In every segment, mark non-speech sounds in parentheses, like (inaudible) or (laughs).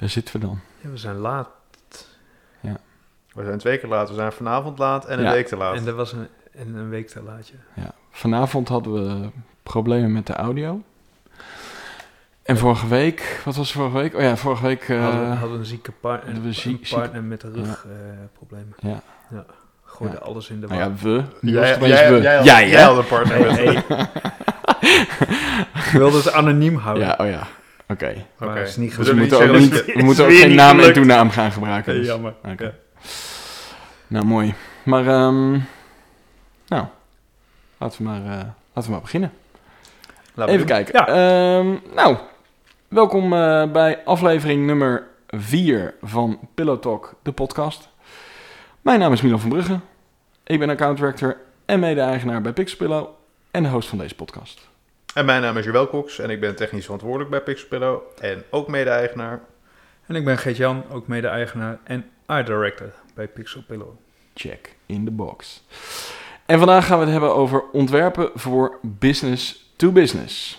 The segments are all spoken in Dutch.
Daar zitten we dan. Ja, we zijn laat. We zijn twee keer laat. We zijn vanavond laat en een Ja. week te laat. En er was een, en een week te laat, ja. Ja. Vanavond hadden we problemen met de audio. En vorige week, wat was vorige week? Oh ja, vorige week. eh, hadden, we- hadden een zieke partner, hadden we een ziek- zieke- partner met rugproblemen. ja. Gooide Ja. alles in de Nou war. ja, we. Nu was Jij, jij, we. jij, had- Jij, jij hè? had een partner met nee. Ik (laughs) wilde het anoniem houden. Ja, oh ja. Oké. Maar is niet We Dus we moeten niet ook, niet, we (laughs) moeten geen naam en toenaam gaan gebruiken. Dus. jammer. Ja. Nou, mooi. Maar, ehm, nou, laten we maar, eh, laten we maar beginnen. Laten Even kijken. Ehm, nou, welkom eh, bij aflevering nummer 4 van Pillow Talk, de podcast. Mijn naam is Milan van Brugge. Ik ben account director en mede-eigenaar bij Pixelpillow en de host van deze podcast. En mijn naam is Joël Cox en ik ben technisch verantwoordelijk bij Pixelpillow en ook mede-eigenaar. En ik ben Geert-Jan, ook mede-eigenaar en art director bij Pixel Pillow. Check in the box. En vandaag gaan we het hebben over ontwerpen voor business to business.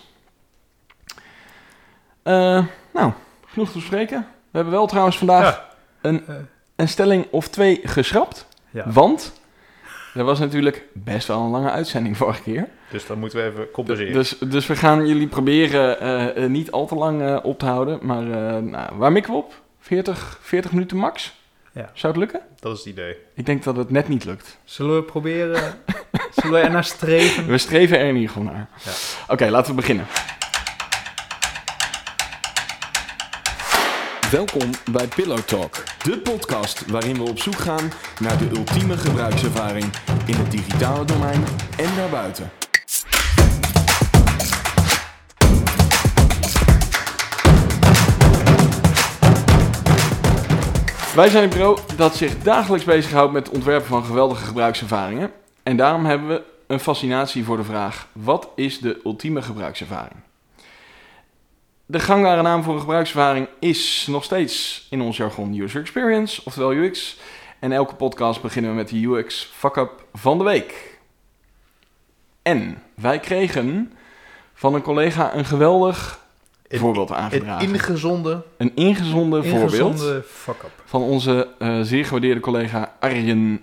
Eh, nou, genoeg te bespreken. We hebben wel trouwens vandaag Ja. een, Eh, een stelling of twee geschrapt. ja. Want er was natuurlijk best wel een lange uitzending vorige keer. Dus dan moeten we even compenseren. Dus, dus we gaan jullie proberen eh, eh, niet al te lang eh, op te houden. Maar eh, nou, waar mikken we op? 40, 40 minuten max? Ja. Zou het lukken? Dat is het idee. Ik denk dat het net niet lukt. Zullen we proberen... Zullen we er naar streven? (laughs) We streven er in ieder geval naar. Ja. Oké, laten we beginnen. Welkom bij Pillow Talk, de podcast waarin we op zoek gaan naar de ultieme gebruikservaring in het digitale domein en daarbuiten. Wij zijn een bureau dat zich dagelijks bezighoudt met het ontwerpen van geweldige gebruikservaringen. En daarom hebben we een fascinatie voor de vraag: wat is de ultieme gebruikservaring? De gangbare naam voor een gebruikservaring is nog steeds in ons jargon user experience, oftewel UX. En elke podcast beginnen we met de UX fuck-up van de week. En wij kregen van een collega een geweldig Een- voorbeeld Een aangedragen. ingezonde... een ingezonden voorbeeld Ingezonde fuck-up. van onze eh, zeer gewaardeerde collega Arjen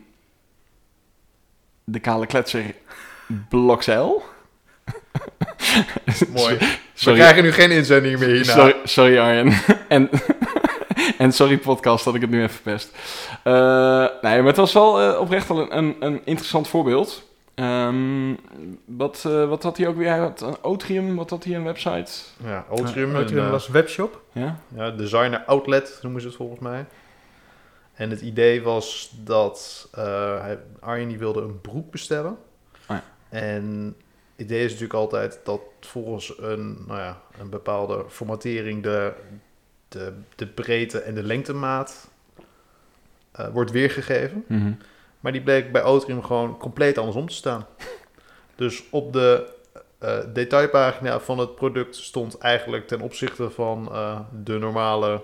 de Kale Kletser Blokzeil. Mooi. (laughs) We krijgen nu geen inzendingen meer hierna. sorry, sorry Arjen. (laughs) en, (laughs) en sorry podcast dat ik het nu even verpest. Eh, nee, maar het was wel eh, oprecht wel een, een, een interessant voorbeeld. Ehm, wat, eh, wat had hij ook weer? Hij had een Otrium, wat had hij een website? Ja, Ultrium. Ja, een, was webshop. Ja? ja, designer outlet noemen ze het volgens mij. En het idee was dat eh, hij, Arjen die wilde een broek bestellen. Oh ja. En idee is natuurlijk altijd dat volgens een, nou ja, een bepaalde formatering de, de, de breedte en de lengtemaat eh, wordt weergegeven. Mhm. Maar die bleek bij Otrium gewoon compleet andersom te staan. Dus op de eh, detailpagina van het product stond eigenlijk ten opzichte van eh, de normale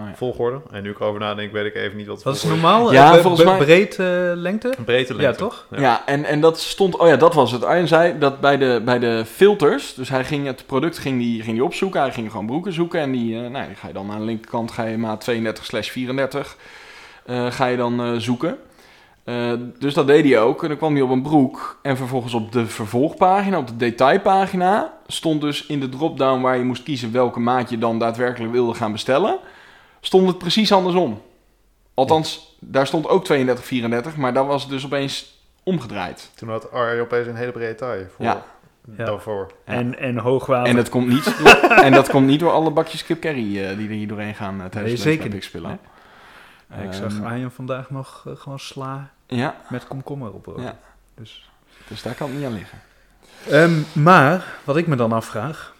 Oh ja. volgorde. En nu ik erover nadenk, weet ik even niet wat de Wat is normaal? Ja, volgens mij- Breedte lengte? Een breedte Ja, lengte. toch? Ja, en, en dat stond... Oh ja, dat was het. Arjen zei dat bij de, bij de filters... Dus hij ging het product ging die, ging die opzoeken. Hij ging gewoon broeken zoeken. En die, eh, nou, die ga je dan aan de linkerkant... ga je maat 32 slash 34... eh, ga je dan eh, zoeken. Eh, dus dat deed hij ook. En dan kwam hij op een broek. En vervolgens op de vervolgpagina, op de detailpagina... stond dus in de drop-down waar je moest kiezen... welke maat je dan daadwerkelijk wilde gaan bestellen... stond het precies andersom. Althans, daar stond ook 32, 34... maar daar was het dus opeens omgedraaid. Toen had Arjen opeens een hele brede taille voor, Ja. Ja. daarvoor. Ja. En, en hoogwater. En dat komt niet, (laughs) en dat komt niet door alle bakjes kip curry eh, die er hier doorheen gaan uh, tijdens Nee, de zeker niet. spullen. Ik zag Arjen vandaag nog eh, gewoon sla Ja, met komkommer op. Ja. Dus. dus daar kan het niet aan liggen. Ehm, maar, wat ik me dan afvraag...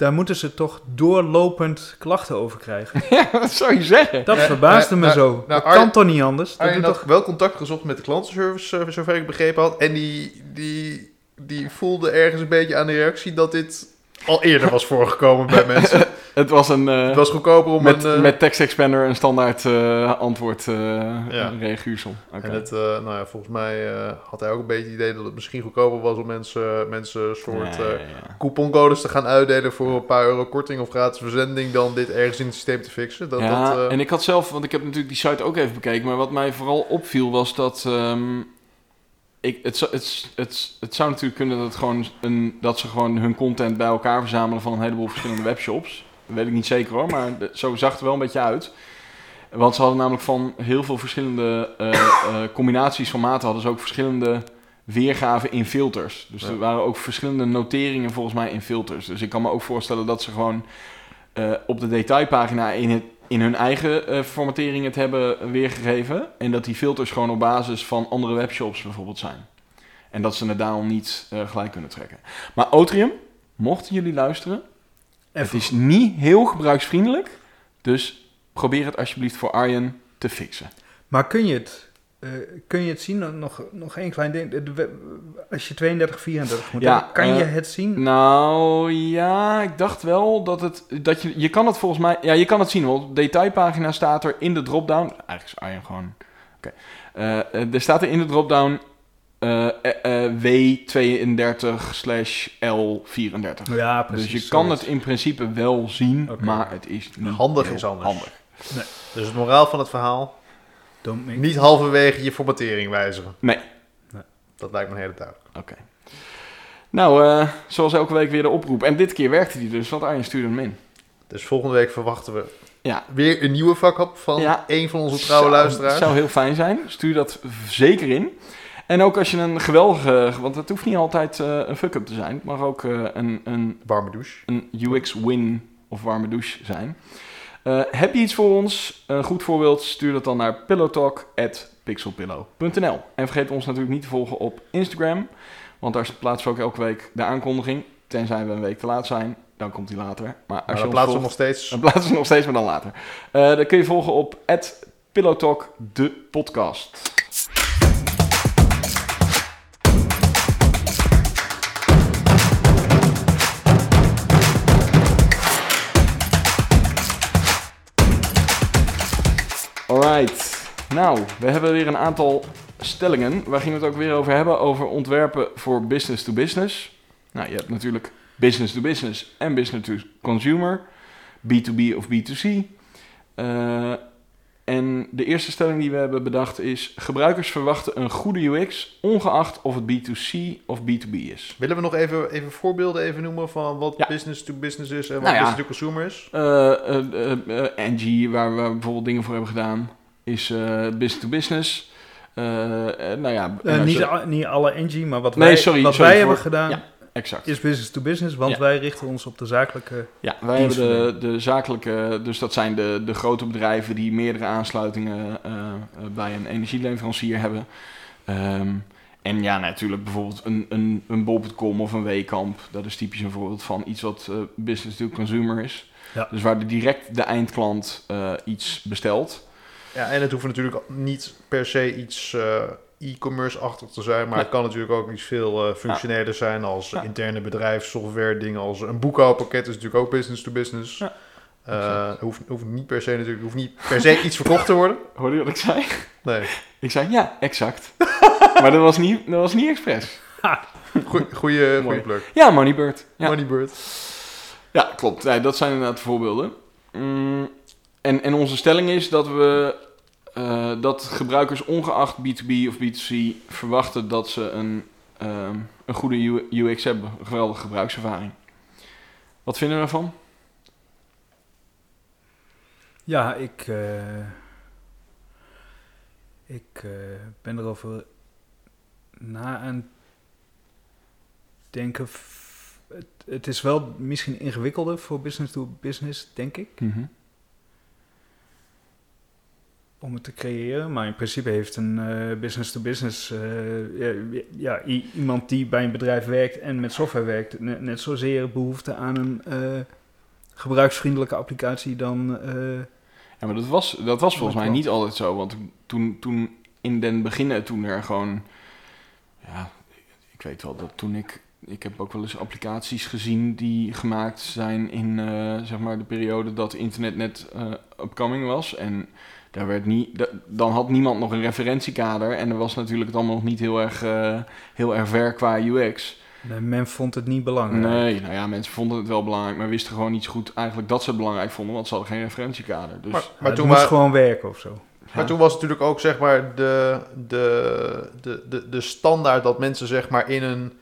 Daar moeten ze toch doorlopend klachten over krijgen. (laughs) ja, wat zou je zeggen? Dat verbaasde me nou, zo. nou, dat kan toch niet anders? Dat Arjen had toch... wel contact gezocht met de klantenservice, eh, zover ik begrepen had. En die, die, die voelde ergens een beetje aan de reactie dat dit al eerder was voorgekomen bij (laughs) mensen. Het was een... eh, Het was goedkoper om met, een... eh, met text expander een standaard eh, antwoord Ja. reaguursel. Oké. En het, nou ja, volgens mij had hij ook een beetje het idee dat het misschien goedkoper was om mensen, mensen een soort Ja, couponcodes te gaan uitdelen voor een paar euro korting of gratis verzending dan dit ergens in het systeem te fixen. Dat, ja, dat, en ik had zelf, want ik heb natuurlijk die site ook even bekeken, maar wat mij vooral opviel was dat ehm, ik, het, zou- het, het, het zou natuurlijk kunnen dat, het gewoon een, dat ze gewoon hun content bij elkaar verzamelen van een heleboel verschillende webshops. Weet ik niet zeker hoor, maar zo zag het er wel een beetje uit. Want ze hadden namelijk van heel veel verschillende eh, eh, combinaties van maten hadden ze ook verschillende weergaven in filters. Dus Ja. er waren ook verschillende noteringen volgens mij in filters. Dus ik kan me ook voorstellen dat ze gewoon eh, op de detailpagina in, het, in hun eigen formatering het hebben weergegeven. En dat die filters gewoon op basis van andere webshops bijvoorbeeld zijn. En dat ze het daarom niet gelijk kunnen trekken. Maar Otrium, mochten jullie luisteren, het is niet heel gebruiksvriendelijk. Dus probeer het alsjeblieft voor Arjen te fixen. Maar kun je het, eh, kun je het zien? Nog, nog één klein ding. Als je 32, 34 moet Ja, hebben, kan je eh, het zien? Nou ja, ik dacht wel dat het. Dat je, je kan het volgens mij. Ja, je kan het zien. Want op de detailpagina staat er in de dropdown. Eigenlijk is Arjen gewoon. Oké. Eh, er staat er in de dropdown. Eh, eh, eh, W32/L34. ja, precies. dus je kan het in principe wel zien, maar het is niet Handig heel is anders. handig. Dus het moraal van het verhaal, make- niet halverwege je formatering wijzigen. Nee. Nee. Dat lijkt me heel duidelijk. Oké. Nou, eh, zoals elke week weer de oproep. En dit keer werkte die dus, want Arjen stuurde hem in. Dus volgende week verwachten we Ja. weer een nieuwe vakhap van Ja. een van onze trouwe Zou- luisteraars. zou heel fijn zijn. Stuur dat zeker in. En ook als je een geweldige... Want het hoeft niet altijd eh, een fuck-up te zijn. Het mag ook eh, een, een, Warme douche. een UX-win of warme douche zijn. Eh, heb je iets voor ons? Een goed voorbeeld? Stuur dat dan naar pillowtalk.pixelpillow.nl En vergeet ons natuurlijk niet te volgen op Instagram. Want daar plaatsen we ook elke week de aankondiging. Tenzij we een week te laat zijn. Dan komt die later. Maar als je plaatsen we nog steeds... dan plaatsen we nog steeds, maar dan later. Dan kun je volgen op Pillowtalk, de podcast. Alright. Nou, we hebben weer een aantal stellingen. Waar gingen we het ook weer over hebben? Over ontwerpen voor business to business. Nou, je hebt natuurlijk business to business en business to consumer. B2B of B2C. Eh, en de eerste stelling die we hebben bedacht is... gebruikers verwachten een goede UX... ongeacht of het B2C of B2B is. Willen we nog even, even voorbeelden even noemen van wat Ja. business to business is en wat Nou ja. business to consumer is? Eh, Angie, waar we bijvoorbeeld dingen voor hebben gedaan... is eh, business to business. Eh, eh, nou ja... Eh, niet, niet alle NG, maar wat Nee, wij, sorry, wat sorry, wij hebben gedaan ja. exact. is business to business, want Ja. wij richten ons op de zakelijke... Ja, wij hebben de, de zakelijke, dus dat zijn de, de grote bedrijven die meerdere aansluitingen bij een energieleverancier hebben. Ehm, en ja, natuurlijk bijvoorbeeld een, een, een bol.com of een Weekamp. Dat is typisch een voorbeeld van iets wat business to consumer is. Ja. Dus waar de direct de eindklant iets bestelt. Ja, en het hoeft natuurlijk niet per se iets eh, e-commerce-achtig te zijn, maar Nee. het kan natuurlijk ook iets veel eh functioneler zijn als Ja. interne bedrijfssoftware, dingen als een boekhoudpakket is natuurlijk ook business to business. Ja. Eh, hoeft, hoeft niet per se natuurlijk, hoeft niet per se iets verkocht te worden. (laughs) Hoorde je wat ik zei? Nee, Ik zei ja, exact. (laughs) maar dat was niet, dat was niet expres. goeie, goeie, goeie pluk. Ja, Moneybird. Ja. Moneybird. Ja, klopt. Nee, dat zijn inderdaad voorbeelden. Mm, en, en onze stelling is dat we eh, dat gebruikers ongeacht B2B of B2C verwachten dat ze een, ehm, een goede UX hebben, een geweldige gebruikservaring. Wat vinden we ervan? Ja, ik, eh, ik eh, ben erover na aan denken. F- Het, het is wel misschien ingewikkelder voor business to business, denk ik, om het te creëren. Maar in principe heeft een eh, business to business, eh, ja, iemand die bij een bedrijf werkt en met software werkt, net, net zozeer behoefte aan een eh, gebruiksvriendelijke applicatie dan. eh, Ja, maar dat was, dat was volgens mij niet altijd zo. Want toen, toen in den beginnen, toen er gewoon... Ja, ik weet wel dat toen ik ik heb ook wel eens applicaties gezien die gemaakt zijn in eh, zeg maar de periode dat internet net eh, upcoming was. En daar werd niet, da- dan had niemand nog een referentiekader. En er was natuurlijk het allemaal nog niet heel erg, eh, heel erg ver qua UX. Nee, men vond het niet belangrijk. Nee, nou ja, mensen vonden het wel belangrijk, maar wisten gewoon niet zo goed eigenlijk dat ze het belangrijk vonden, want ze hadden geen referentiekader. Dus Maar, Maar, toen, moest wa- gewoon werken of zo. maar ja. toen was het natuurlijk ook zeg maar de, de, de, de, de standaard dat mensen zeg maar in een,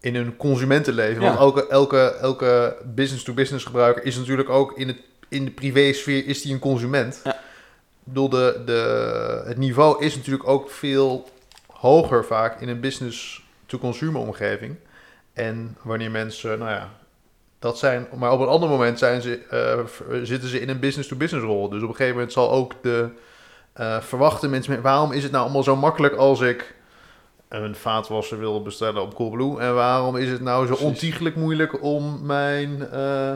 in hun consumentenleven. Ja. Want elke, elke, elke business-to-business gebruiker is natuurlijk ook in, het, in de privésfeer is die een consument. Ja. Bedoel, de, de, het niveau is natuurlijk ook veel hoger vaak in een business-to-consumer omgeving. En wanneer mensen, nou ja, dat zijn, maar op een ander moment zijn ze, eh, zitten ze in een business-to-business rol. Dus op een gegeven moment zal ook de eh, verwachten mensen, met- waarom is het nou allemaal zo makkelijk als ik een vaatwasser wil bestellen op Coolblue? En waarom is het nou zo ontiegelijk moeilijk om mijn eh,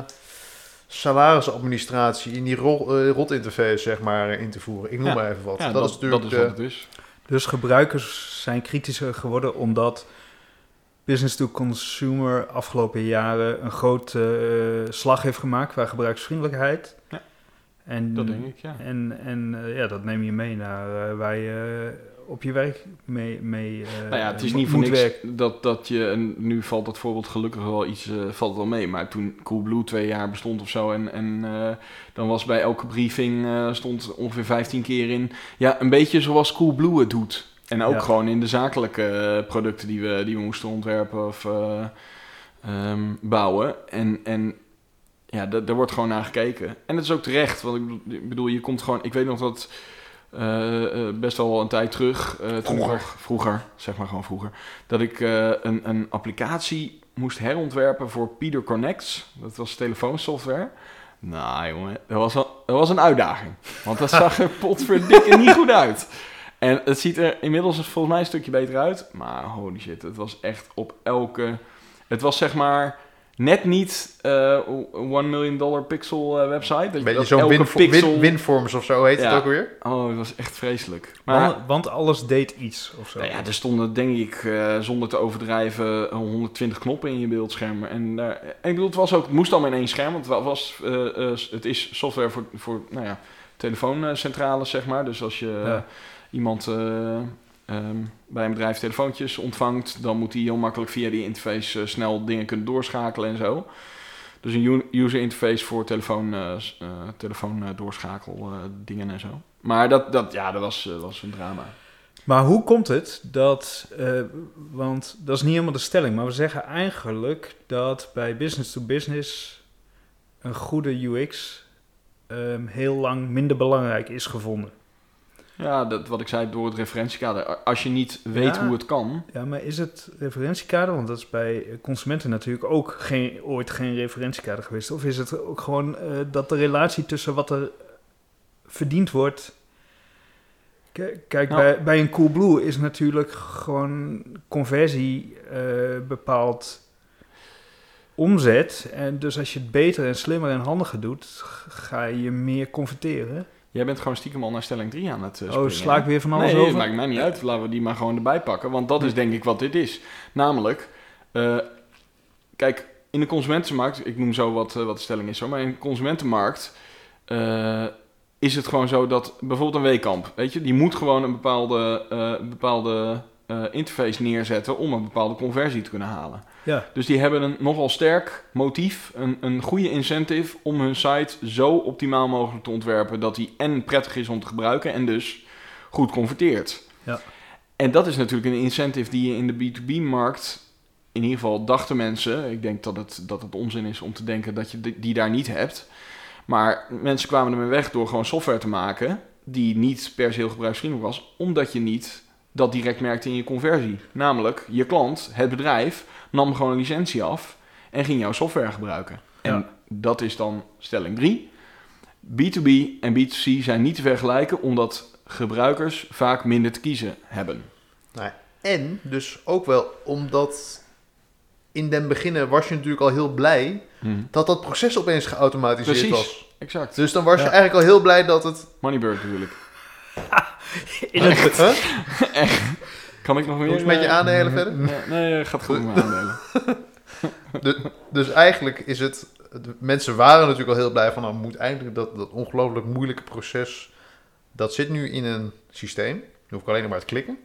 salarisadministratie in die eh, rotinterface zeg maar in te voeren? Ik noem Ja. maar even wat. Ja, dat, is natuurlijk dat is wat het is. Dus gebruikers zijn kritischer geworden omdat business to consumer afgelopen jaren een grote eh, slag heeft gemaakt qua gebruiksvriendelijkheid. Ja, en, Dat denk ik, ja. En, en eh, ja, dat neem je mee naar waar je eh, op je werk mee, mee Nou ja, het is niet voor niks dat, dat je, en nu valt dat voorbeeld gelukkig wel iets, eh, valt wel mee, maar toen Coolblue twee jaar bestond of zo en, en eh, dan was bij elke briefing, stond ongeveer 15 keer in, ja, een beetje zoals Coolblue het doet. En ook Ja. gewoon in de zakelijke producten die we, die we moesten ontwerpen of eh, ehm, bouwen. En, en ja, da- daar wordt gewoon naar gekeken. En het is ook terecht, want ik bedoel- je komt gewoon, ik weet nog dat best wel een tijd terug, eh, toen ik Vroeger. nog, vroeger, zeg maar gewoon vroeger, dat ik eh, een, een applicatie moest herontwerpen voor Peter Connects. Dat was telefoonsoftware. Nou jongen, dat was, wel, dat was een uitdaging. Want dat zag er (laughs) potverdikke niet goed uit. En het ziet er inmiddels volgens mij een stukje beter uit. Maar holy shit, het was echt op elke... Het was zeg maar net niet eh one million dollar pixel eh, website. Dat, Een beetje dat zo'n win, pixel... win, winforms of zo heet Ja. het ook weer. Oh, het was echt vreselijk. Maar Want, want alles deed iets of zo. nou ja, er stonden denk ik, eh, zonder te overdrijven, 120 knoppen in je beeldscherm. En, daar- en ik bedoel, het, was ook, het moest allemaal in één scherm, want het, was, eh, eh, het is software voor, voor nou ja, telefooncentrales, zeg maar. Dus als je Ja. iemand eh, ehm, bij een bedrijf telefoontjes ontvangt, dan moet hij heel makkelijk via die interface eh, snel dingen kunnen doorschakelen en zo. Dus een user interface voor telefoon, eh, telefoon doorschakel dingen en zo. Maar dat, dat, ja, dat was, was een drama. Maar hoe komt het dat, want dat is niet helemaal de stelling, maar we zeggen eigenlijk dat bij business to business een goede UX ehm, heel lang minder belangrijk is gevonden. Ja, dat, wat ik zei, door het referentiekader. Als je niet weet Ja. hoe het kan. Ja, maar is het referentiekader, want dat is bij consumenten natuurlijk ook geen, ooit geen referentiekader geweest, of is het ook gewoon eh, dat de relatie tussen wat er verdiend wordt. Kijk, Nou. bij, bij een Coolblue is natuurlijk gewoon conversie eh, bepaald omzet. En dus als je het beter en slimmer en handiger doet, ga je meer converteren. Jij bent gewoon stiekem al naar stelling 3 aan het eh, springen. oh, sla ik weer van alles nee, over? maakt mij niet uit. Laten we die maar gewoon erbij pakken. Want dat is denk ik wat dit is. Namelijk, eh, kijk, in de consumentenmarkt, ik noem zo wat, eh, wat de stelling is zo, maar in de consumentenmarkt eh, is het gewoon zo dat bijvoorbeeld een weekamp, weet je, die moet gewoon een bepaalde, eh, bepaalde eh, interface neerzetten om een bepaalde conversie te kunnen halen. Ja, Dus die hebben een nogal sterk motief, een, een goede incentive om hun site zo optimaal mogelijk te ontwerpen dat die en prettig is om te gebruiken en dus goed converteert. Ja. En dat is natuurlijk een incentive die je in de B2B-markt, in ieder geval dachten mensen, ik denk dat het, dat het onzin is om te denken dat je die, die daar niet hebt. Maar mensen kwamen ermee weg door gewoon software te maken die niet per se heel gebruiksvriendelijk was, omdat je niet dat direct merkte in je conversie. Namelijk, je klant, het bedrijf, nam gewoon een licentie af en ging jouw software gebruiken. En Ja. dat is dan stelling 3. B2B en B2C zijn niet te vergelijken omdat gebruikers vaak minder te kiezen hebben. En dus ook wel omdat in den beginnen was je natuurlijk al heel blij dat dat proces opeens geautomatiseerd Precies. was. Exact. Dus dan was je eigenlijk al heel blij dat het... Moneybird natuurlijk. (laughs) (laughs) in het, Huh? (laughs) Kan ik nog meer? Hoe het met je eh, aandelen verder? Nee, nee, gaat goed met mijn aandelen. (laughs) de- dus eigenlijk is het... De mensen waren natuurlijk al heel blij van... Nou, moet eindelijk dat, dat ongelooflijk moeilijke proces... Dat zit nu in een systeem. Dan hoef ik alleen nog maar te klikken.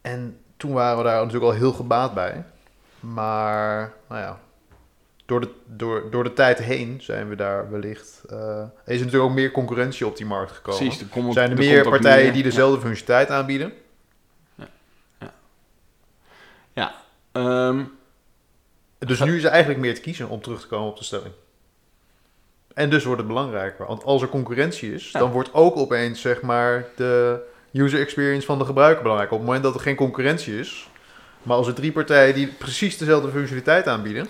En toen waren we daar natuurlijk al heel gebaat bij. Maar, nou ja... Door de, door, door de tijd heen zijn we daar wellicht... eh, er is natuurlijk ook meer concurrentie op die markt gekomen. Precies, er, zijn er meer partijen meer- die dezelfde functionaliteit aanbieden. Ehm, Dus nu is er eigenlijk meer te kiezen om terug te komen op de stelling. En dus wordt het belangrijker. Want als er concurrentie is, Ja. dan wordt ook opeens zeg maar de user experience van de gebruiker belangrijk. Op het moment dat er geen concurrentie is, maar als er drie partijen die precies dezelfde functionaliteit aanbieden,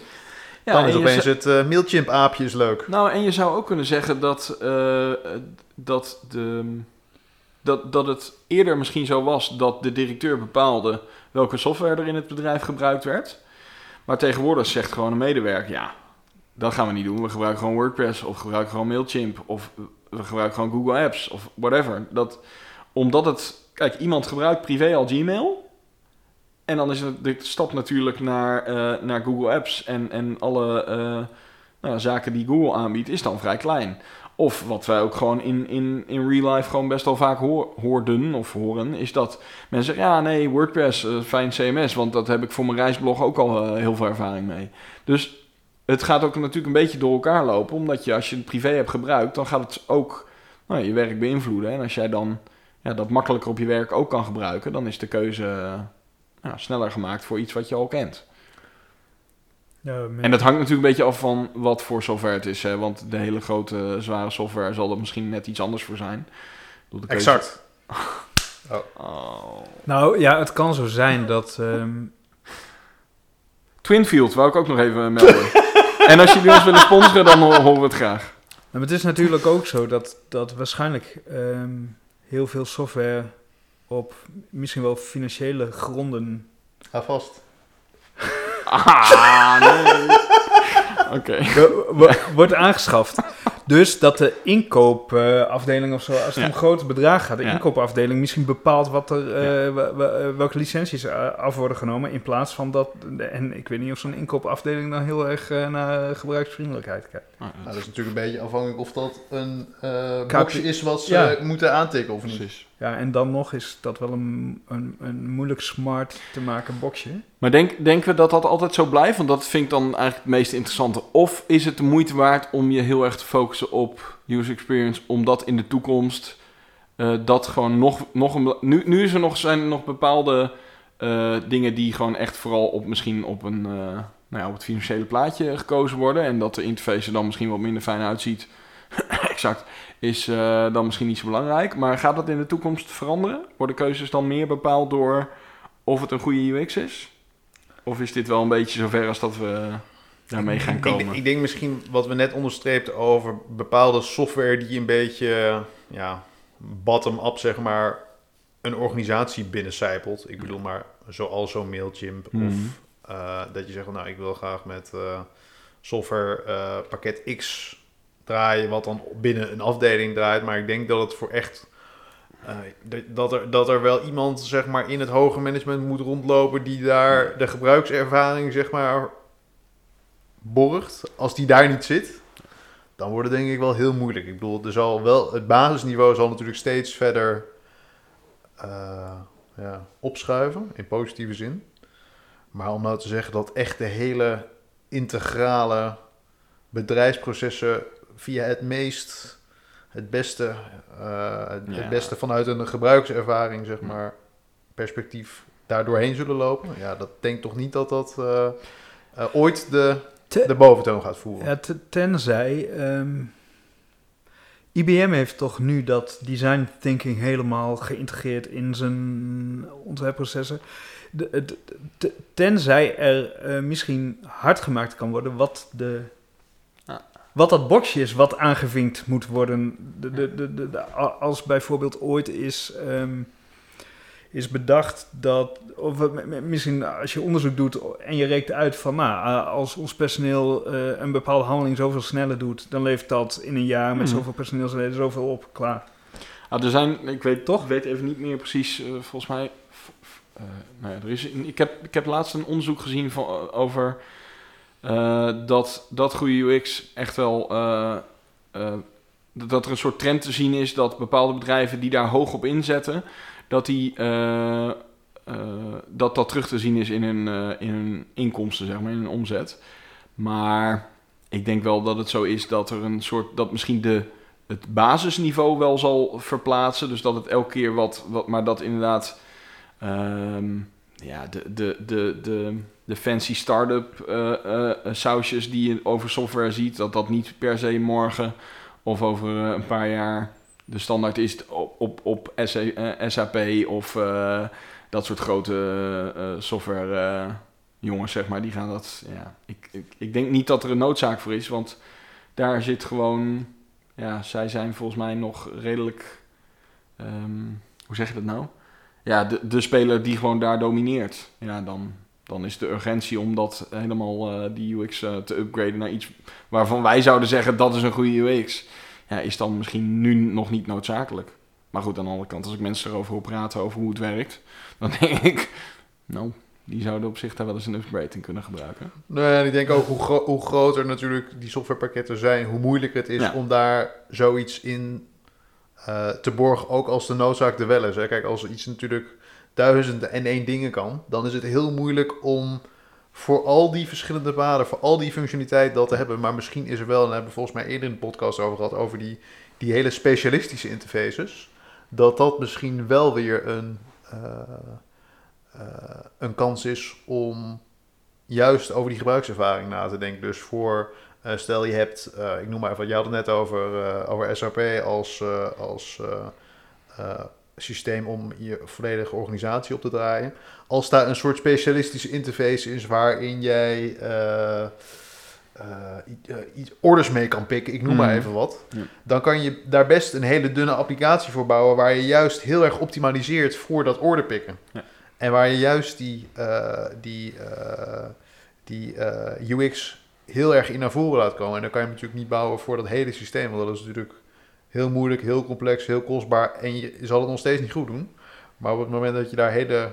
ja, dan is opeens het eh, Mailchimp aapje is leuk. Nou, en je zou ook kunnen zeggen dat, eh, dat, de, dat, dat het eerder misschien zo was dat de directeur bepaalde welke software er in het bedrijf gebruikt werd. Maar tegenwoordig zegt gewoon een medewerker, ja, dat gaan we niet doen. We gebruiken gewoon WordPress of gebruiken gewoon Mailchimp of we gebruiken gewoon Google Apps of whatever. Dat, omdat het, kijk, iemand gebruikt privé al Gmail. En dan is de stap natuurlijk naar, eh, naar Google Apps en, en alle eh, nou, zaken die Google aanbiedt, is dan vrij klein. Of wat wij ook gewoon in, in, in real life gewoon best wel vaak hoor, hoorden of horen, is dat mensen zeggen, ja nee, WordPress, eh, fijn CMS, want dat heb ik voor mijn reisblog ook al heel veel ervaring mee. Dus het gaat ook natuurlijk een beetje door elkaar lopen, omdat je als je het privé hebt gebruikt, dan gaat het ook nou, je werk beïnvloeden. En als jij dan ja, dat makkelijker op je werk ook kan gebruiken, dan is de keuze nou, sneller gemaakt voor iets wat je al kent. Ja, met- En dat hangt natuurlijk een beetje af van wat voor software het is. Hè? Want de hele grote, zware software zal er misschien net iets anders voor zijn. De keuze- Exact. (laughs) Oh. Nou ja, het kan zo zijn dat. ehm, Twinfield wou ik ook nog even melden. (laughs) en als jullie ons willen sponsoren, dan ho- horen we het graag. maar het is natuurlijk ook zo dat, dat waarschijnlijk ehm, heel veel software op misschien wel financiële gronden Ga vast. Ah, nee. (laughs) Oké. wo- wo- wordt aangeschaft. Dus dat de inkoopafdeling of zo, als het Ja. om grote bedragen gaat, de Ja. inkoopafdeling misschien bepaalt wat er, eh, eh, welke licenties eh, af worden genomen. In plaats van dat, en ik weet niet of zo'n inkoopafdeling dan heel erg naar gebruiksvriendelijkheid kijkt. Ah, Nou, dat is natuurlijk een beetje afhankelijk of dat een eh KPI boxje is wat ze Ja. moeten aantikken of niet. Precies. Ja, en dan nog is dat wel een, een, een moeilijk smart te maken boxje. Maar denk, denken we dat dat altijd zo blijft? Want dat vind ik dan eigenlijk het meest interessante. Of is het de moeite waard om je heel erg te focussen op user experience, omdat in de toekomst eh, dat gewoon nog, nog een... Nu, nu is er nog, zijn er nog bepaalde eh, dingen die gewoon echt vooral op misschien op, een, eh, nou ja, op het financiële plaatje gekozen worden. En dat de interface er dan misschien wat minder fijn uitziet. (clears throat) exact. Is eh, dan misschien niet zo belangrijk. Maar gaat dat in de toekomst veranderen? Worden keuzes dan meer bepaald door of het een goede UX is? Of is dit wel een beetje zover als dat we daarmee gaan Ik, komen? ik denk misschien wat we net onderstreepten over bepaalde software die een beetje ja, bottom-up, zeg maar, een organisatie binnencijpelt. Ik bedoel maar zoals zo'n Mailchimp Mhm. of eh, dat je zegt, van, nou, ik wil graag met eh, software pakket X draaien, wat dan binnen een afdeling draait. Maar ik denk dat het voor echt... eh, dat- er, dat er wel iemand zeg maar, in het hoger management moet rondlopen die daar de gebruikservaring zeg maar, borgt. Als die daar niet zit, dan wordt het denk ik wel heel moeilijk. Ik bedoel, er zal wel, het basisniveau zal natuurlijk steeds verder eh, ja, opschuiven, in positieve zin. Maar om nou te zeggen dat echt de hele integrale bedrijfsprocessen via het meest, het beste, eh, het, Ja. het beste vanuit een gebruikservaring, zeg maar, perspectief daar doorheen zullen lopen. Ja, dat denk toch niet dat dat eh, eh, ooit de, Te- de boventoon gaat voeren. Ja, te- tenzij. ehm, IBM heeft toch nu dat design thinking helemaal geïntegreerd in zijn ontwerpprocessen. De, tenzij er eh, misschien hard gemaakt kan worden wat de. Wat dat boxje is wat aangevinkt moet worden. De, de, de, als bijvoorbeeld ooit is, ehm, is bedacht dat. Of misschien als je onderzoek doet en je rekent uit van. Nou, als ons personeel eh, een bepaalde handeling zoveel sneller doet. dan levert dat in een jaar met Mhm. zoveel personeelsleden zoveel op. Klaar. Ah, er zijn, ik weet Toch? Ik weet even niet meer precies, eh, volgens mij, eh, nou ja, er is, ik, heb, ik heb laatst een onderzoek gezien van, over eh, dat, dat goede UX echt wel. eh, eh, dat er een soort trend te zien is dat bepaalde bedrijven die daar hoog op inzetten, dat die. dat dat terug te zien is in hun, in inkomsten, zeg maar, in hun omzet. Maar ik denk wel dat het zo is dat er een soort. dat misschien de, het basisniveau wel zal verplaatsen. Dus dat het elke keer wat. wat maar dat inderdaad. ehm, ja, de, de, de, de, de fancy start-up eh, eh, sausjes die je over software ziet, dat dat niet per se morgen of over eh, een paar jaar de standaard is op, op, op SA, SAP of dat soort grote software jongens, zeg maar, die gaan dat. Ja, ik, ik, ik denk niet dat er een noodzaak voor is, want daar zit gewoon. Ja, zij zijn volgens mij nog redelijk. ehm, hoe zeg je dat nou? Ja, de, de speler die gewoon daar domineert. Ja, dan, dan is de urgentie om dat helemaal eh, die UX eh, te upgraden naar iets waarvan wij zouden zeggen dat is een goede UX. Ja, is dan misschien nu nog niet noodzakelijk. Maar goed, aan de andere kant, als ik mensen erover hoor praten over hoe het werkt, dan denk ik, nou, die zouden op zich daar wel eens een upgrade in kunnen gebruiken. Nou ja, en ik denk ook hoe, gro- hoe groter natuurlijk die softwarepakketten zijn, hoe moeilijker het is Ja. om daar zoiets in eh, te borgen, ook als de noodzaak er wel is. Hè. Kijk, als iets natuurlijk duizenden en één dingen kan, dan is het heel moeilijk om voor al die verschillende paden, voor al die functionaliteit dat te hebben. Maar misschien is er wel, en daar hebben we volgens mij eerder in de podcast over gehad, over die, die hele specialistische interfaces, dat dat misschien wel weer een, eh, eh, een kans is om juist over die gebruikservaring na te denken. Dus voor, eh, stel je hebt, ik noem maar even, je had het net over, over SAP als, als systeem om je volledige organisatie op te draaien. Als daar een soort specialistische interface is waarin jij eh, eh, eh, iets orders mee kan pikken, ik noem maar Mhm. even wat, Ja. dan kan je daar best een hele dunne applicatie voor bouwen waar je juist heel erg optimaliseert voor dat order pikken. Ja. En waar je juist die, die, die UX heel erg in naar voren laat komen. En dan kan je hem natuurlijk niet bouwen voor dat hele systeem, want dat is natuurlijk heel moeilijk, heel complex, heel kostbaar en je zal het nog steeds niet goed doen. Maar op het moment dat je daar hele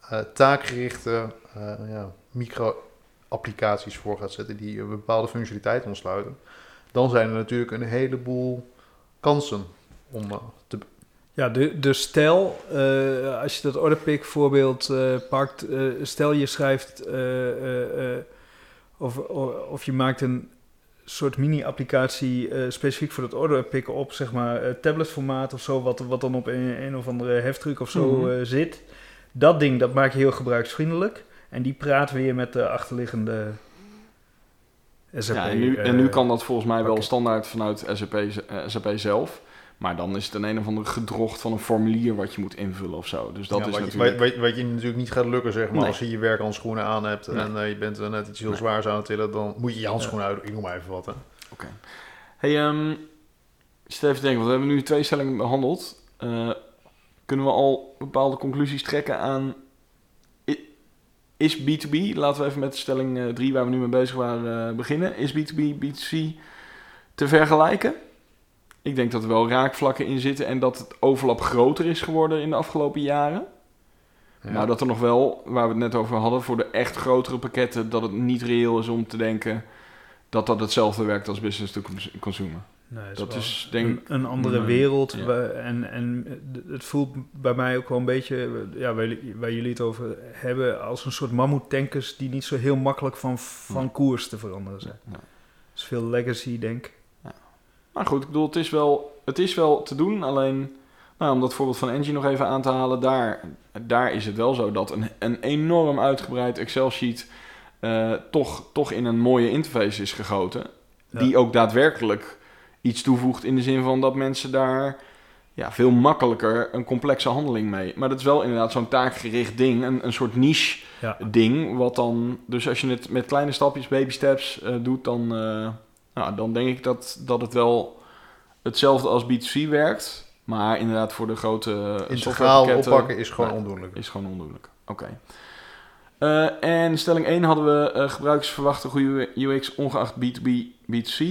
eh, taakgerichte eh, ja, micro-applicaties voor gaat zetten die een bepaalde functionaliteit ontsluiten, dan zijn er natuurlijk een heleboel kansen om eh, te Ja, de, de stel, als je dat orderpick voorbeeld pakt, stel je schrijft of, of je maakt een soort mini-applicatie eh, specifiek voor dat orderpicken op, zeg maar, eh, tabletformaat of zo, wat, wat dan op een, een of andere heftruck of zo Mhm. eh, zit. Dat ding, dat maak je heel gebruiksvriendelijk. En die praat weer met de achterliggende SAP. Ja, en, nu, en nu kan dat volgens mij wel standaard vanuit SAP, SAP zelf. Maar dan is het een een of andere gedrocht van een formulier wat je moet invullen of zo. Dus dat Ja, is wat, natuurlijk... je, wat, wat je natuurlijk niet gaat lukken, zeg maar, Nee. als je je werkhandschoenen aan hebt Nee. en eh, je bent eh, net iets heel Nee. zwaars aan het tillen, dan moet je je handschoenen uit. Ik noem maar even wat. Hè. Hey, ehm ik zit even te denken, want we hebben nu twee stellingen behandeld. Eh, kunnen we al bepaalde conclusies trekken aan... Is B2B, laten we even met stelling 3 waar we nu mee bezig waren beginnen. Is B2B, B2C te vergelijken? Ik denk dat er wel raakvlakken in zitten en dat het overlap groter is geworden in de afgelopen jaren. Ja. Maar dat er nog wel, waar we het net over hadden, voor de echt grotere pakketten, dat het niet reëel is om te denken dat dat hetzelfde werkt als business to cons- consumer. Nee, Dat is denk een, een andere mijn- wereld. ja. en, en het voelt bij mij ook wel een beetje, ja, waar, jullie- waar jullie het over hebben, als een soort mammoetankers die niet zo heel makkelijk van, van Ja. koers te veranderen zijn. Ja. Dat is veel legacy, denk ik. Maar goed, ik bedoel, het is wel, het is wel te doen. Alleen, nou, om dat voorbeeld van Engie nog even aan te halen, daar, daar is het wel zo dat een, een enorm uitgebreid Excel-sheet eh, toch, toch in een mooie interface is gegoten. Ja. Die ook daadwerkelijk iets toevoegt in de zin van dat mensen daar ja, veel makkelijker een complexe handeling mee. Maar dat is wel inderdaad zo'n taakgericht ding, een, een soort niche Ja. ding. Wat dan, dus als je het met kleine stapjes, baby steps eh, doet, dan, eh, nou, dan denk ik dat, dat het wel hetzelfde als B2C werkt. Maar inderdaad voor de grote eh, Integraal oppakken is gewoon Nee. ondoenlijk. is gewoon ondoenlijk. Oké. Eh, en stelling 1 hadden we eh gebruikers verwachten goede UX ongeacht B2B, B2C.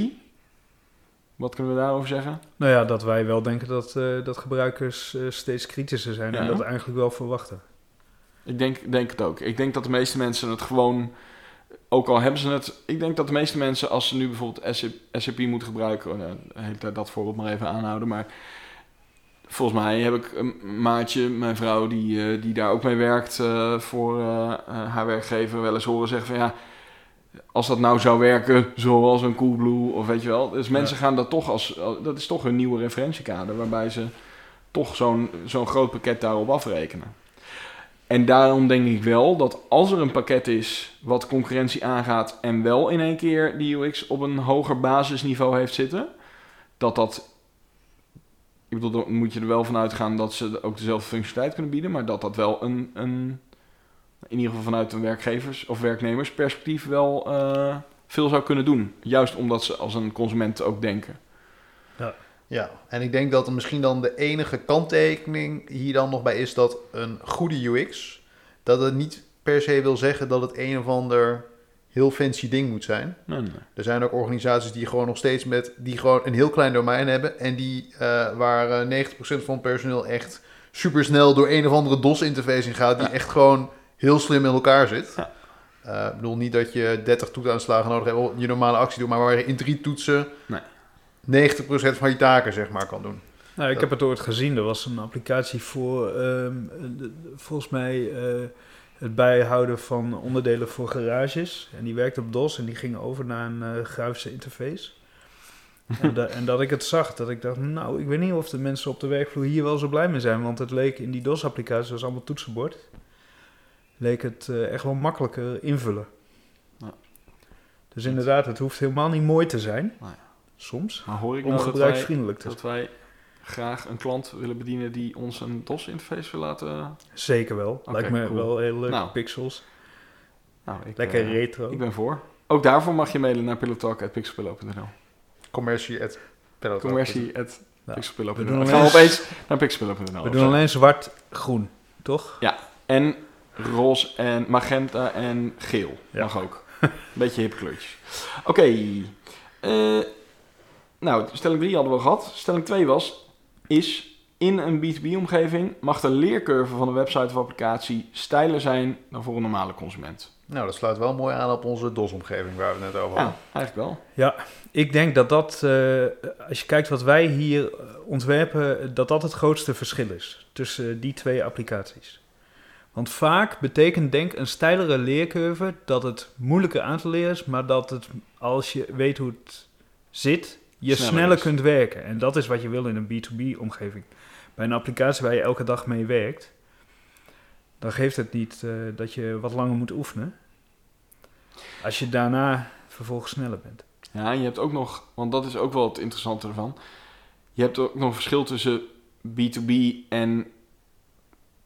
Wat kunnen we daarover zeggen? Nou ja, dat wij wel denken dat, eh, dat gebruikers eh, steeds kritischer zijn en Ja. dat eigenlijk wel verwachten. Ik denk, denk het ook. Ik denk dat de meeste mensen het gewoon, ook al hebben ze het, ik denk dat de meeste mensen als ze nu bijvoorbeeld SAP, SAP moeten gebruiken, uh, de hele tijd dat voorbeeld maar even aanhouden, maar volgens mij heb ik een maatje, mijn vrouw, die, uh, die daar ook mee werkt uh, voor uh, haar werkgever, wel eens horen zeggen van ja, als dat nou zou werken zoals een Coolblue of weet je wel. Dus mensen ja. gaan dat toch als, dat is toch een nieuwe referentiekader waarbij ze toch zo'n zo'n groot pakket daarop afrekenen. En daarom denk ik wel dat als er een pakket is wat concurrentie aangaat en wel in één keer die UX op een hoger basisniveau heeft zitten, dat dat ik bedoel, dan moet je er wel van uitgaan dat ze ook dezelfde functionaliteit kunnen bieden, maar dat dat wel een, een in ieder geval vanuit een werkgevers- of werknemersperspectief wel uh, veel zou kunnen doen. Juist omdat ze als een consument ook denken. Ja. en ik denk dat er misschien dan de enige kanttekening hier dan nog bij is dat een goede UX, dat het niet per se wil zeggen dat het een of ander heel fancy ding moet zijn. Nee, nee. Er zijn ook organisaties die gewoon nog steeds met die gewoon een heel klein domein hebben en die uh, waar uh, 90% van het personeel echt super snel door een of andere DOS-interface in gaat, die ja. echt gewoon heel slim in elkaar zit. Ja. Uh, ik bedoel niet dat je 30 toetsaanslagen nodig hebt om je normale actie doen, maar waar je in drie toetsen nee. 90% van je taken zeg maar kan doen. Nou, ik heb het ooit gezien. Er was een applicatie voor, um, volgens mij, uh, het bijhouden van onderdelen voor garages. En die werkte op DOS en die ging over naar een uh, grafische interface. en, da en, dat ik het zag, dat ik dacht, nou, ik weet niet of de mensen op de werkvloer hier wel zo blij mee zijn. Want het leek in die DOS-applicatie, was allemaal toetsenbord leek het uh, echt wel makkelijker invullen. Ja. Dus inderdaad, het hoeft helemaal niet mooi te zijn. Nou ja. Soms. Maar hoor ik om nou dat wij, te dat wij graag een klant willen bedienen die ons een DOS-interface wil laten... Zeker wel. Lijkt me cool. wel heel leuk. Nou. Pixels. Nou, ik, Lekker eh, retro. Ik ben voor. Ook daarvoor mag je mailen naar pillowtalk.pixelpillow.nl Commercie at Pellet. Commercie at Ja. pixelpillow.nl We gaan opeens naar pixelpillow.nl. We doen alleen zwart-groen, toch? En roze en magenta en geel. Ja. Mag ook. Een beetje hippe kleurtjes. Oké. eh, nou, stelling 3 hadden we gehad. Stelling 2 was... Is in een B2B-omgeving... mag de leercurve van een website of applicatie... steiler zijn dan voor een normale consument? Nou, dat sluit wel mooi aan op onze DOS-omgeving waar we het net over Ja, hadden. eigenlijk wel. Ja, ik denk dat dat, eh, als je kijkt wat wij hier ontwerpen, dat dat het grootste verschil is tussen eh, die twee applicaties. Want vaak betekent denk een steilere leercurve dat het moeilijker aan te leren is, maar dat het, als je weet hoe het zit, je Sneller sneller, kunt werken. En dat is wat je wil in een B2B-omgeving. Bij een applicatie waar je elke dag mee werkt, dan geeft het niet eh, dat je wat langer moet oefenen. Als je daarna vervolgens sneller bent. Ja, en je hebt ook nog, want dat is ook wel het interessante ervan. Je hebt ook nog een verschil tussen B2B en.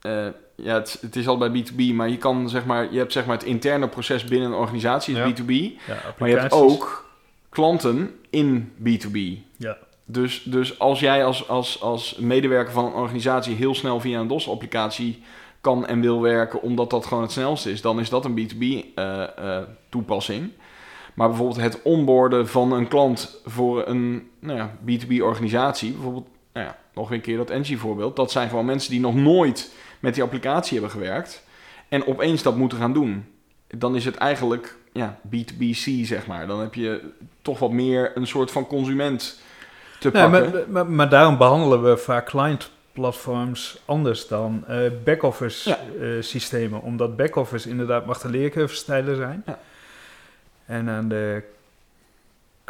eh, ja, het, het is al bij B2B, maar je kan zeg maar, je hebt zeg maar het interne proces binnen een organisatie, is Ja. B2B. Ja, Maar je hebt ook klanten in B2B. Ja. Dus, dus als jij als, als, als medewerker van een organisatie heel snel via een DOS-applicatie kan en wil werken, omdat dat gewoon het snelste is, dan is dat een B2B-toepassing. eh, maar bijvoorbeeld het onboarden van een klant voor een nou ja, B2B-organisatie, bijvoorbeeld, nou ja, nog een keer dat Engie-voorbeeld, dat zijn gewoon mensen die nog nooit met die applicatie hebben gewerkt en opeens dat moeten gaan doen. Dan is het eigenlijk ja, B2BC, zeg maar. Dan heb je toch wat meer een soort van consument te Nee, pakken. maar, maar, maar daarom behandelen we vaak client-platforms anders dan eh, back-office Ja. eh, systemen. Omdat back-office inderdaad mag de leercurve stijler zijn. Ja. En aan de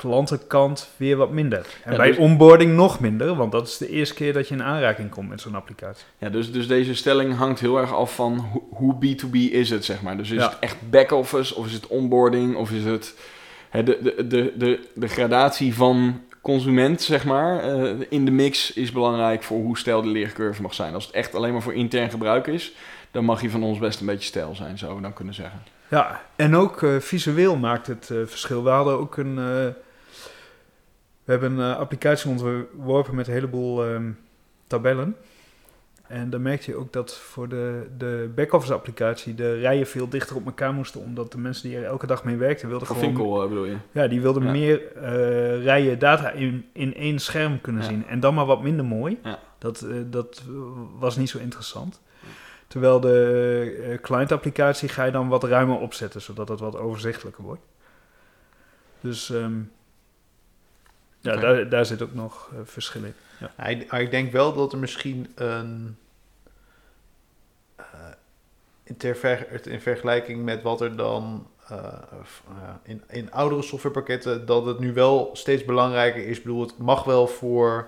klantenkant weer wat minder. En Ja, bij dus- onboarding nog minder, want dat is de eerste keer dat je in aanraking komt met zo'n applicatie. Ja, dus, dus deze stelling hangt heel erg af van ho- hoe B2B is het, zeg maar. Dus is Ja. het echt back-office, of is het onboarding, of is het hè, de, de, de, de, de gradatie van consument, zeg maar, eh, in de mix is belangrijk voor hoe stijl de leercurve mag zijn. Als het echt alleen maar voor intern gebruik is, dan mag je van ons best een beetje stijl zijn, zouden we dan kunnen zeggen. Ja, en ook eh, visueel maakt het eh, verschil. We hadden ook een. We hebben een eh, applicatie ontworpen met een heleboel ehm, tabellen. En dan merkte je ook dat voor de, de back-office applicatie de rijen veel dichter op elkaar moesten. Omdat de mensen die er elke dag mee werkten, wilden Van gewoon. Vinkel eh, bedoel je? Ja, die wilden Ja. meer eh, rijen data in, in één scherm kunnen Ja. zien. En dan maar wat minder mooi. Ja. Dat, dat was niet zo interessant. Terwijl de eh, client-applicatie ga je dan wat ruimer opzetten, zodat het wat overzichtelijker wordt. Dus ehm, ja, daar, daar zit ook nog eh, verschil in. Ja. Ik, maar ik denk wel dat er misschien een. eh, in, ter ver- in vergelijking met wat er dan. eh, ja, in, in oudere softwarepakketten. dat het nu wel steeds belangrijker is. Ik bedoel, het mag wel voor.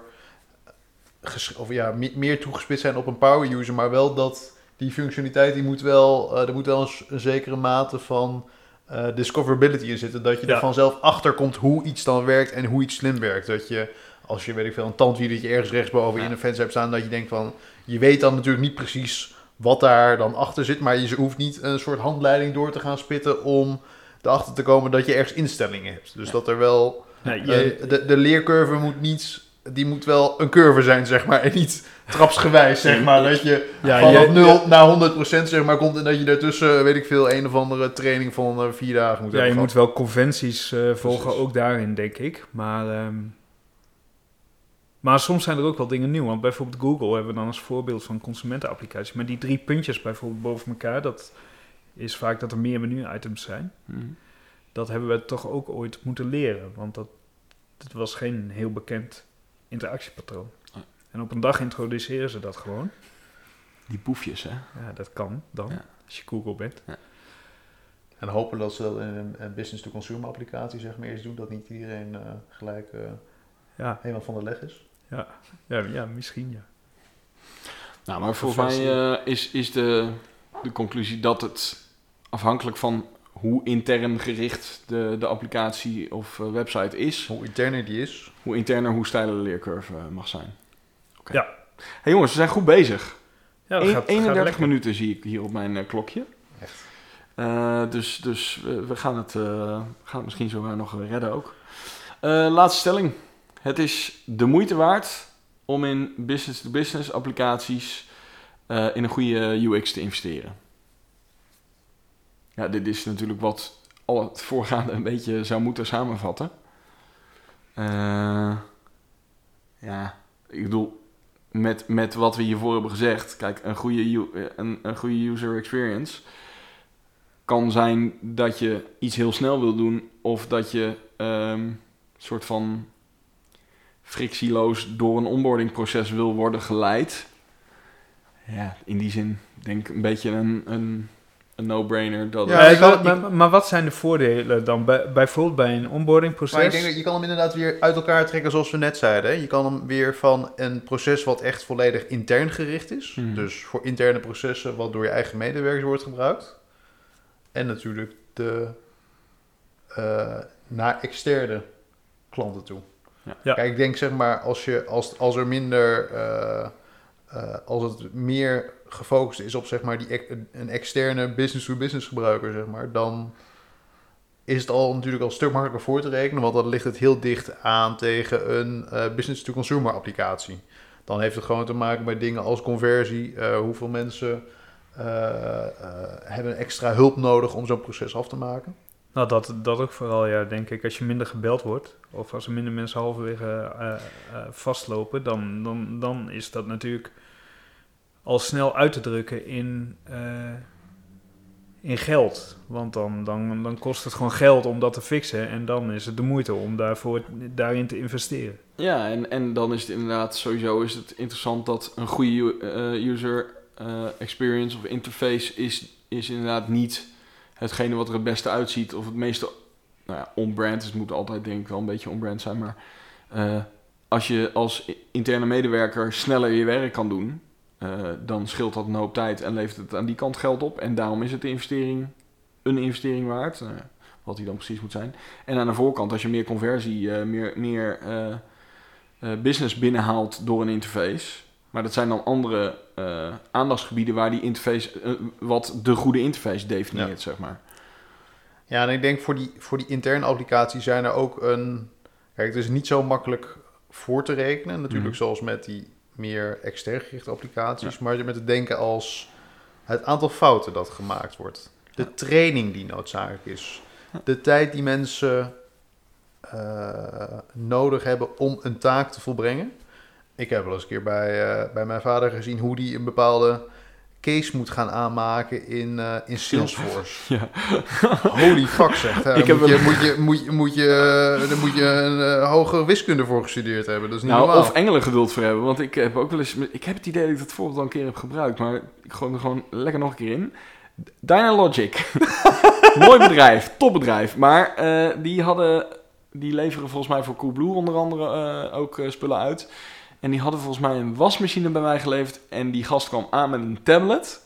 eh, of ja, me- meer toegespitst zijn op een power user. maar wel dat die functionaliteit. die moet wel. eh, er moet wel een, s- een zekere mate van. Eh, discoverability in zitten. Dat je Ja. er vanzelf achter komt hoe iets dan werkt en hoe iets slim werkt. Dat je als je weet ik veel een tandwielertje ergens rechtsboven Ja. in een fence hebt staan, dat je denkt van, je weet dan natuurlijk niet precies wat daar dan achter zit, maar je hoeft niet een soort handleiding door te gaan spitten om erachter te komen dat je ergens instellingen hebt. Dus Ja. dat er wel, je, de, de leercurve moet niet, die moet wel een curve zijn, zeg maar, en niet trapsgewijs, zeg maar, dat je ja, vanaf je- 0 naar 100% zeg maar komt en dat je daartussen, weet ik veel, een of andere training van eh, vier dagen moet Ja, je hebben moet gehad. wel conventies eh, volgen, Precies. ook daarin, denk ik. Maar, ehm, maar soms zijn er ook wel dingen nieuw. Want bijvoorbeeld Google hebben we dan als voorbeeld van consumentenapplicaties. Maar die drie puntjes bijvoorbeeld boven elkaar, dat is vaak dat er meer menu-items zijn. Mhm. Dat hebben we toch ook ooit moeten leren. Want dat, dat was geen heel bekend interactiepatroon. Nee. En op een dag introduceren ze dat gewoon. Die poefjes, hè? Ja, dat kan dan, Ja. als je Google bent. En hopen dat ze dat in een, een business-to-consumer applicatie zeg maar eerst doen, dat niet iedereen eh, gelijk eh, Ja, helemaal van de leg is. ja, ja, ja misschien ja. Nou, maar volgens mij eh, is, is de, de conclusie dat het afhankelijk van hoe intern gericht de, de applicatie of eh, website is, Hoe interner die is. hoe interner, hoe steiler de leercurve eh, mag zijn. Oké. Ja. Hey jongens, we zijn goed bezig. ja dat gaat- gaat 31 lekker. minuten zie ik hier op mijn eh, klokje. Echt. Eh, dus dus we, we gaan, het, eh, gaan het misschien zo nog redden ook. Eh, laatste stelling. Het is de moeite waard om in business-to-business applicaties eh, in een goede UX te investeren. Ja, dit is natuurlijk wat al het voorgaande een beetje zou moeten samenvatten. Eh, ja, ik bedoel, met, met wat we hiervoor hebben gezegd. Kijk, een goede, een, een goede user experience kan zijn dat je iets heel snel wil doen. Of dat je ehm soort van frictieloos door een onboardingproces wil worden geleid. Ja, in die zin denk ik een beetje een, een, een no-brainer. Dat Ja, maar, maar, maar wat zijn de voordelen dan? Bij, bijvoorbeeld bij een onboardingproces? Maar ik denk dat je kan hem inderdaad weer uit elkaar trekken zoals we net zeiden. hè. Je kan hem weer van een proces wat echt volledig intern gericht is. Mhm. Dus voor interne processen wat door je eigen medewerkers wordt gebruikt. En natuurlijk de eh, naar externe klanten toe. Ja. Ja. Kijk, ik denk zeg maar als, je, als, als er minder... eh, eh, als het meer gefocust is op zeg maar die een externe business-to-business gebruiker, zeg maar, dan is het al natuurlijk al een stuk makkelijker voor te rekenen, want dan ligt het heel dicht aan tegen een eh, business-to-consumer applicatie. Dan heeft het gewoon te maken met dingen als conversie, eh, hoeveel mensen hebben extra hulp nodig om zo'n proces af te maken. Nou, dat, dat ook vooral, ja, denk ik. Als je minder gebeld wordt, of als er minder mensen halverwege vastlopen, dan, dan, dan is dat natuurlijk al snel uit te drukken in, eh, in geld. Want dan, dan, dan kost het gewoon geld om dat te fixen. En dan is het de moeite om daarvoor, daarin te investeren. Ja, en, en dan is het inderdaad sowieso is het interessant dat een goede eh, user eh, experience of interface is, is inderdaad niet hetgene wat er het beste uitziet of het meeste nou ja, on-brand is. Moet altijd denk ik wel een beetje on-brand zijn, maar als je als interne medewerker sneller je werk kan doen, eh, dan scheelt dat een hoop tijd en levert het aan die kant geld op. En daarom is het de investering een investering waard, ja, wat die dan precies moet zijn. En aan de voorkant, als je meer conversie, eh, meer, meer eh, eh, business binnenhaalt door een interface. Maar dat zijn dan andere eh, aandachtsgebieden waar die interface, eh, wat de goede interface definieert, Ja. zeg maar. Ja, en ik denk voor die, voor die interne applicatie zijn er ook een... Kijk, het is niet zo makkelijk voor te rekenen. Natuurlijk Mhm. zoals met die meer extern gerichte applicaties. Maar je met het denken als het aantal fouten dat gemaakt wordt. De training die noodzakelijk is. De tijd die mensen eh, nodig hebben om een taak te volbrengen. Ik heb wel eens een keer bij, eh, bij mijn vader gezien hoe die een bepaalde case moet gaan aanmaken in, eh, in Salesforce. (laughs) Ja. Holy fuck zeg. Daar (laughs) Ik heb moet, je, een- moet, je, moet, je, moet je, daar moet je een eh, hogere wiskunde voor gestudeerd hebben. Dat is niet Nou, normaal. of engelen geduld voor hebben. Want ik heb ook wel eens... Ik heb het idee dat ik dat vorige al een keer heb gebruikt. Maar ik gooi er gewoon lekker nog een keer in. Dynalogic. (laughs) Mooi bedrijf. Topbedrijf. Maar eh, die hadden... Die leveren volgens mij voor Coolblue onder andere ook spullen uit. En die hadden volgens mij een wasmachine bij mij geleverd. En die gast kwam aan met een tablet.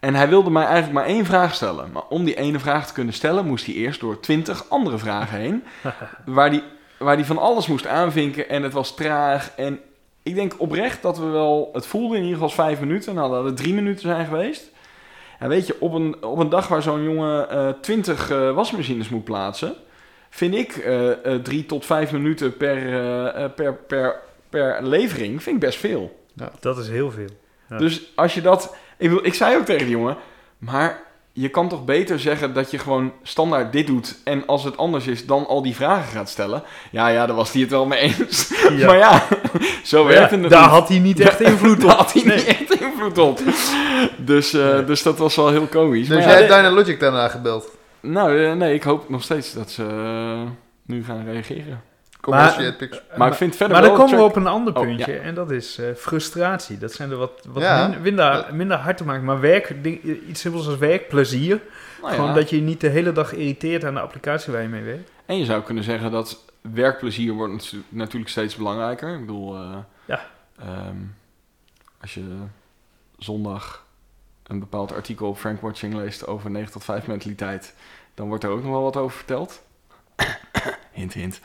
En hij wilde mij eigenlijk maar één vraag stellen. Maar om die ene vraag te kunnen stellen, moest hij eerst door twintig andere vragen heen. (laughs) waar die waar die van alles moest aanvinken en het was traag. En ik denk oprecht dat we wel, het voelde in ieder geval vijf minuten. Nou, dat het drie minuten zijn geweest. En weet je, op een, op een dag waar zo'n jongen eh, twintig eh, wasmachines moet plaatsen, vind ik eh, drie tot vijf minuten per, per, per, per levering, vind ik best veel. Dat is heel veel. Ja. Dus als je dat, ik, bedoel, ik zei ook tegen die jongen, maar je kan toch beter zeggen dat je gewoon standaard dit doet en als het anders is, dan al die vragen gaat stellen. Ja, ja, daar was hij het wel mee eens. (laughs) Ja. Maar ja, zo Maar werkt ja, het daar had hij niet echt (laughs) invloed Daar op. had hij Nee. niet echt invloed op. Dus, eh, Nee. dus dat was wel heel komisch. dus maar jij ja, hebt Dynalogic daarna gebeld. nou, eh, nee, ik hoop nog steeds dat ze eh, nu gaan reageren. Commercie Maar- Maar ik vind verder Maar dan komen we op een ander Oh, puntje. En dat is eh, frustratie. Dat zijn er wat, wat Ja. min- minder, minder hard te maken. Maar werk, ding- iets simpels als werkplezier. Nou ja. Gewoon dat je je niet de hele dag irriteert aan de applicatie waar je mee werkt. En je zou kunnen zeggen dat werkplezier wordt natu- natuurlijk steeds belangrijker. Ik bedoel, eh, Ja. ehm, als je zondag een bepaald artikel op Frank Watching leest over 9 tot 5 mentaliteit, dan wordt er ook nog wel wat over verteld. Hint, hint.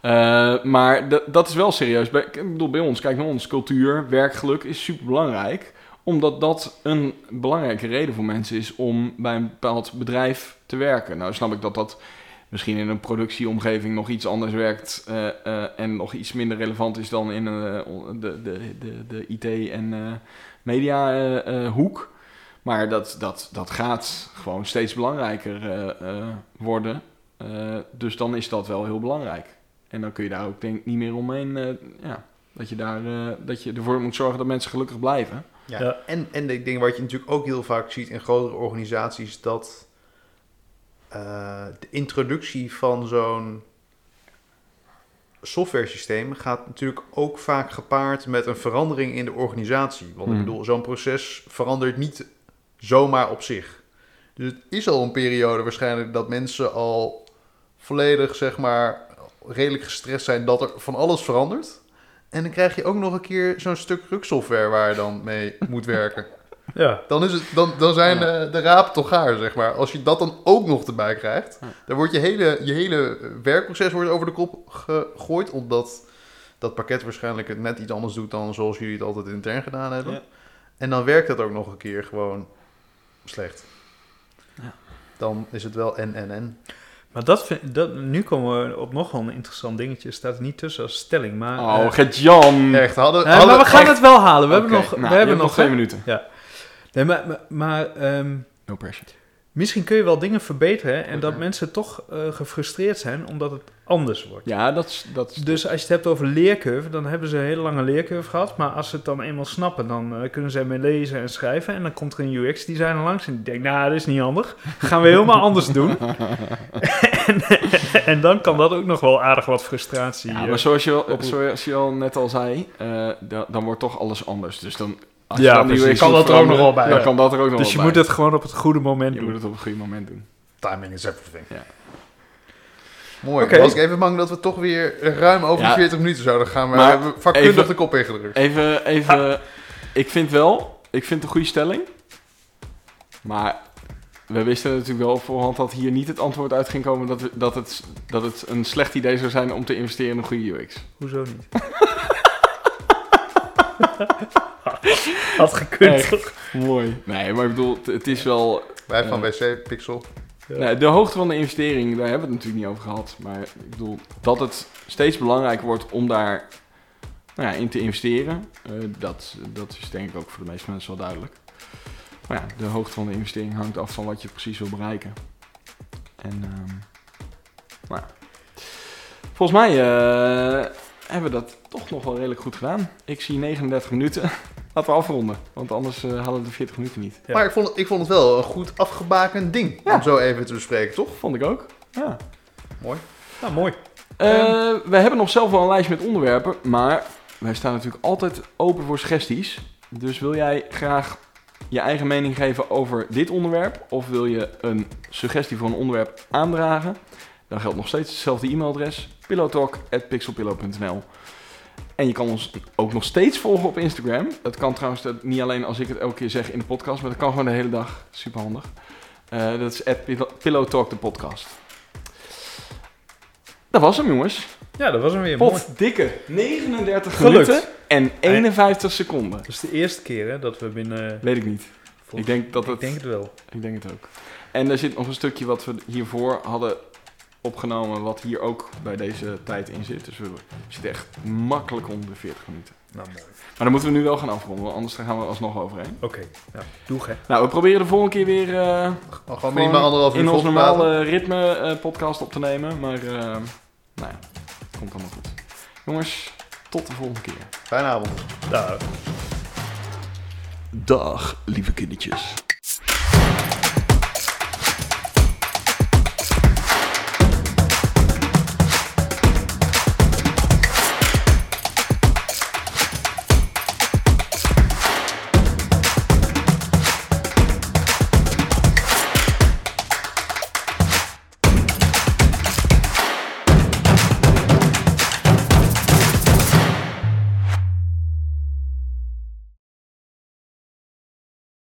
Eh, maar dat is wel serieus. Ik bedoel, bij ons, kijk naar ons, cultuur, werkgeluk is super belangrijk omdat dat een belangrijke reden voor mensen is om bij een bepaald bedrijf te werken. Nou snap ik dat dat misschien in een productieomgeving nog iets anders werkt eh, eh, en nog iets minder relevant is dan in de, de, de, de IT- en mediahoek. maar dat, dat, dat gaat gewoon steeds belangrijker worden. Eh, dus dan is dat wel heel belangrijk. En dan kun je daar ook denk ik niet meer omheen. eh, ja, dat, je daar, eh, dat je ervoor moet zorgen dat mensen gelukkig blijven. Ja. Ja. En, en ik denk wat je natuurlijk ook heel vaak ziet in grotere organisaties, dat eh, de introductie van zo'n softwaresysteem gaat natuurlijk ook vaak gepaard met een verandering in de organisatie. Want ik Hmm. bedoel, zo'n proces verandert niet zomaar op zich. Dus het is al een periode waarschijnlijk dat mensen al volledig, zeg maar, redelijk gestrest zijn dat er van alles verandert. En dan krijg je ook nog een keer zo'n stuk ruksoftware waar je dan mee (laughs) moet werken. Ja. Dan, is het, dan, dan zijn Ja. de rapen toch gaar, zeg maar. Als je dat dan ook nog erbij krijgt, Ja. dan wordt je hele, je hele werkproces wordt over de kop gegooid. Omdat dat pakket waarschijnlijk het net iets anders doet dan zoals jullie het altijd intern gedaan hebben. Ja. En dan werkt dat ook nog een keer gewoon slecht. Ja. Dan is het wel en en en. Maar dat vind, dat, nu komen we op nog wel een interessant dingetje. Staat er niet tussen als stelling. Maar, Oh, eh, Gert-Jan. Echt, hadden, nee, hadden maar we gaan echt- het wel halen. We hebben nog, nou, we je hebben nog twee minuten. Nee, maar maar, maar ehm, No pressure. Misschien kun je wel dingen verbeteren. En dat mensen toch eh, gefrustreerd zijn omdat het anders wordt. Ja, dat is... Dat Dus als je het hebt over leercurve, dan hebben ze een hele lange leercurve gehad. Maar als ze het dan eenmaal snappen, dan eh, kunnen ze ermee lezen en schrijven. En dan komt er een UX-designer langs en die denkt, nou, dat is niet handig. Gaan we helemaal anders doen. (laughs) en, en dan kan dat ook nog wel aardig wat frustratie. Ja, eh, maar zoals je, al, op- zoals je al net al zei, da- dan wordt toch alles anders. Dus dan... Als Ja, je dan precies. UX Kan dat er ook nog veranderen, wel bij, Dan kan dat er ook nog dus wel je bij. moet het gewoon op het goede moment Je doen. moet het op een goed moment doen. Timing is everything. Ja. Mooi. Oké. Was ik even bang dat we toch weer ruim over Ja. de 40 minuten zouden gaan. Maar, Maar we hebben vakkundig even- de kop ingedrukt. Even, even... Ik vind wel... Ik vind het een goede stelling. Maar we wisten natuurlijk wel op voorhand dat hier niet het antwoord uit ging komen dat, we, dat, het, dat het een slecht idee zou zijn om te investeren in een goede UX. Hoezo niet? (laughs) (laughs) Had gekund, Echt. Mooi. Nee, maar ik bedoel, het, het is wel... Wij van Eh. WC Pixel. Ja. Nee, de hoogte van de investering, daar hebben we het natuurlijk niet over gehad. Maar ik bedoel, dat het steeds belangrijker wordt om daar nou ja, in te investeren. eh, dat, dat is denk ik ook voor de meeste mensen wel duidelijk. Maar ja, de hoogte van de investering hangt af van wat je precies wil bereiken. En ehm, nou ja. volgens mij eh, hebben we dat toch nog wel redelijk goed gedaan. Ik zie 39 minuten. (laughs) Laten we afronden, want anders eh, halen we de 40 minuten niet. Ja. Maar ik vond, het, ik vond het wel een goed afgebakend ding Ja. om zo even te bespreken, toch? Vond ik ook. Ja. Mooi. Nou, mooi. Eh, we hebben nog zelf wel een lijst met onderwerpen, maar wij staan natuurlijk altijd open voor suggesties. Dus wil jij graag je eigen mening geven over dit onderwerp, of wil je een suggestie voor een onderwerp aandragen, dan geldt nog steeds hetzelfde e-mailadres: pillowtalk@pixelpillow.nl. En je kan ons ook nog steeds volgen op Instagram. Dat kan trouwens niet alleen als ik het elke keer zeg in de podcast, maar dat kan gewoon de hele dag. Super handig. dat is @pillowtalk de podcast. Dat was hem, jongens. Ja, dat was hem weer. Mooi. Pot dikke 39 Gelukt. minuten en 51 seconden. Dat is de eerste keer hè, dat we binnen... Weet ik niet. Ik denk dat het, Ik denk het wel. ik denk het ook. En er zit nog een stukje wat we hiervoor hadden opgenomen, wat hier ook bij deze tijd in zit. Dus we zitten echt makkelijk onder de 40 minuten. Nou, mooi. Maar dan moeten we nu wel gaan afronden, want anders gaan we alsnog overheen. Oké, ja. doe hè. Nou, we proberen de volgende keer weer eh, Al gewoon Gewoon minimaal anderhalf uur in ons normale ritme eh, podcast op te nemen. Maar eh, nou ja, het komt allemaal goed. Jongens, tot de volgende keer. Fijne avond. Daar. Dag, lieve kindertjes.